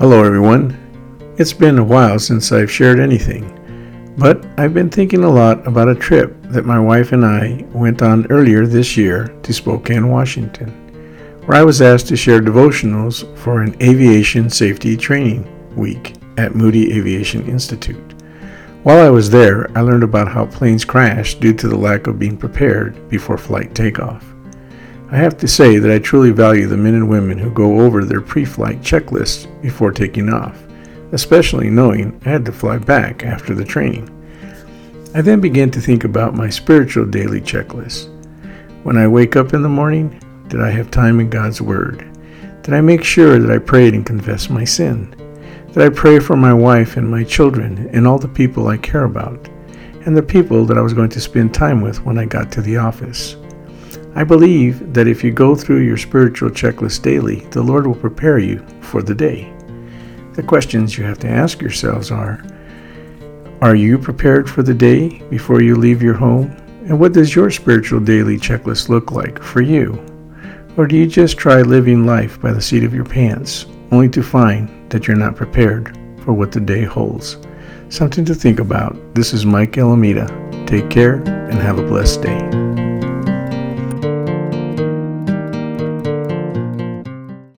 Hello, everyone. It's been a while since I've shared anything, but I've been thinking a lot about a trip that my wife and I went on earlier this year to Spokane, Washington, where I was asked to share devotionals for an aviation safety training week at Moody Aviation Institute. While I was there, I learned about how planes crash due to the lack of being prepared before flight takeoff. I have to say that I truly value the men and women who go over their pre flight checklists before taking off, especially knowing I had to fly back after the training. I then began to think about my spiritual daily checklist. When I wake up in the morning, did I have time in God's Word? Did I make sure that I prayed and confessed my sin? Did I pray for my wife and my children and all the people I care about, and the people that I was going to spend time with when I got to the office? I believe that if you go through your spiritual checklist daily, the Lord will prepare you for the day. The questions you have to ask yourselves are Are you prepared for the day before you leave your home? And what does your spiritual daily checklist look like for you? Or do you just try living life by the seat of your pants, only to find that you're not prepared for what the day holds? Something to think about. This is Mike Alameda. Take care and have a blessed day.